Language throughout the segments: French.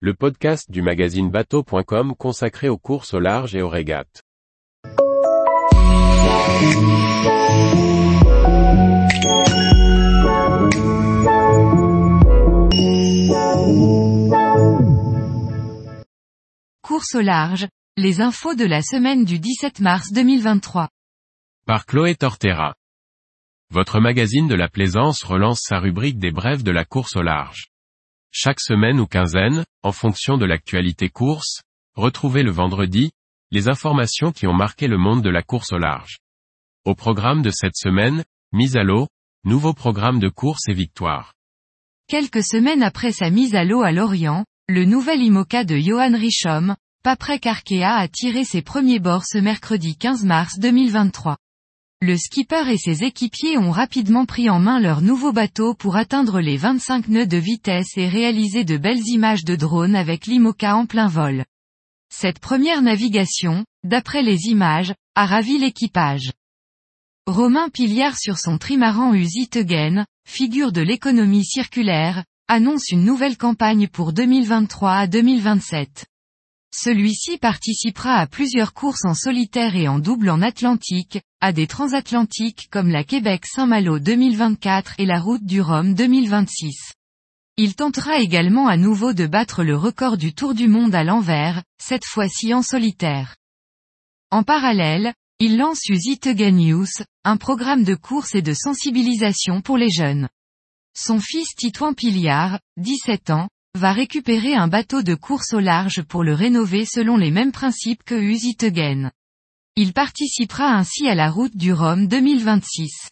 le podcast du magazine bateau.com consacré aux courses au large et aux régates. Course au large, les infos de la semaine du 17 mars 2023. Par Chloé Tortera. Votre magazine de la plaisance relance sa rubrique des brèves de la course au large. Chaque semaine ou quinzaine, en fonction de l'actualité course, retrouvez le vendredi, les informations qui ont marqué le monde de la course au large. Au programme de cette semaine, mise à l'eau, nouveau programme de course et victoire. Quelques semaines après sa mise à l'eau à Lorient, le nouvel IMOCA de Johan Richom, Paprec Arkea a tiré ses premiers bords ce mercredi 15 mars 2023. Le skipper et ses équipiers ont rapidement pris en main leur nouveau bateau pour atteindre les 25 nœuds de vitesse et réaliser de belles images de drone avec l'IMOCA en plein vol. Cette première navigation, d'après les images, a ravi l'équipage. Romain Piliard sur son trimaran Usitegen, figure de l'économie circulaire, annonce une nouvelle campagne pour 2023 à 2027. Celui-ci participera à plusieurs courses en solitaire et en double en Atlantique, à des transatlantiques comme la Québec-Saint-Malo 2024 et la route du Rhum 2026. Il tentera également à nouveau de battre le record du Tour du Monde à l'envers, cette fois-ci en solitaire. En parallèle, il lance News, un programme de course et de sensibilisation pour les jeunes. Son fils Titouan Piliard, 17 ans, va récupérer un bateau de course au large pour le rénover selon les mêmes principes que Usitegen. Il participera ainsi à la route du Rhum 2026.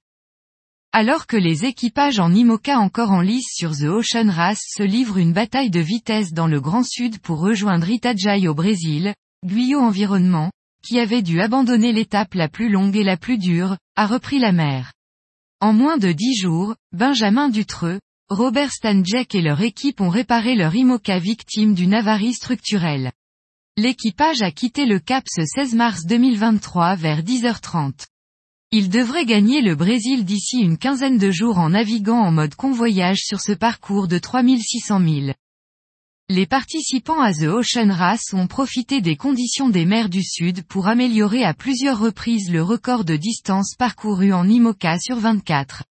Alors que les équipages en IMOCA encore en lice sur The Ocean Race se livrent une bataille de vitesse dans le Grand Sud pour rejoindre Itajaí au Brésil, Guyot Environnement, qui avait dû abandonner l'étape la plus longue et la plus dure, a repris la mer. En moins de dix jours, Benjamin Dutreux, Robert Stanjek et leur équipe ont réparé leur IMOCA victime d'une avarie structurelle. L'équipage a quitté le Cap ce 16 mars 2023 vers 10h30. Il devrait gagner le Brésil d'ici une quinzaine de jours en naviguant en mode convoyage sur ce parcours de 3600 milles. Les participants à The Ocean Race ont profité des conditions des mers du Sud pour améliorer à plusieurs reprises le record de distance parcourue en IMOCA sur 24.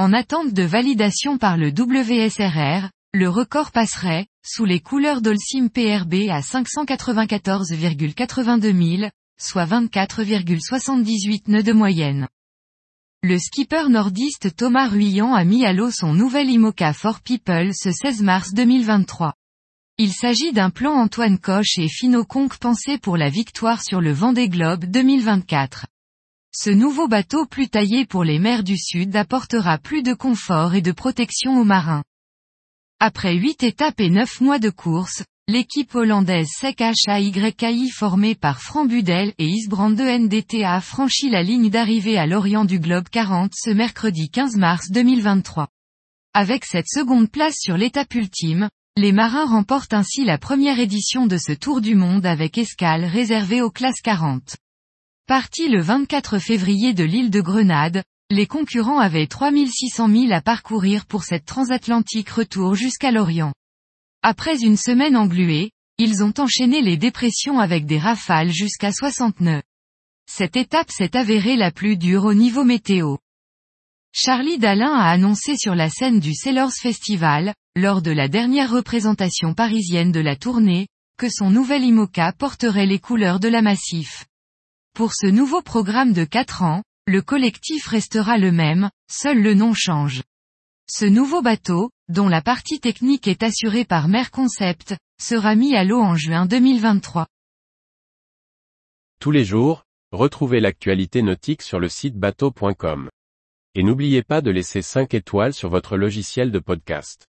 En attente de validation par le WSRR, le record passerait, sous les couleurs d'Olsim PRB à 594,82 milles, soit 24,78 nœuds de moyenne. Le skipper nordiste Thomas Ruyant a mis à l'eau son nouvel IMOCA for People ce 16 mars 2023. Il s'agit d'un plan Antoine Coche et Fino Conque pensé pour la victoire sur le Vendée Globe 2024. Ce nouveau bateau plus taillé pour les mers du Sud apportera plus de confort et de protection aux marins. Après huit étapes et neuf mois de course, l'équipe hollandaise SEC HAYKI formée par Franck Budel et Isbrand NDT a franchi la ligne d'arrivée à l'Orient du Globe 40 ce mercredi 15 mars 2023. Avec cette seconde place sur l'étape ultime, les marins remportent ainsi la première édition de ce Tour du Monde avec escale réservée aux classes 40. Parti le 24 février de l'île de Grenade, les concurrents avaient 3600 milles à parcourir pour cette transatlantique retour jusqu'à l'Orient. Après une semaine engluée, ils ont enchaîné les dépressions avec des rafales jusqu'à 60 nœuds. Cette étape s'est avérée la plus dure au niveau météo. Charlie Dalin a annoncé sur la scène du Sailors Festival, lors de la dernière représentation parisienne de la tournée, que son nouvel IMOCA porterait les couleurs de la Massif. Pour ce nouveau programme de 4 ans, le collectif restera le même, seul le nom change. Ce nouveau bateau, dont la partie technique est assurée par Mer Concept, sera mis à l'eau en juin 2023. Tous les jours, retrouvez l'actualité nautique sur le site bateau.com. Et n'oubliez pas de laisser 5 étoiles sur votre logiciel de podcast.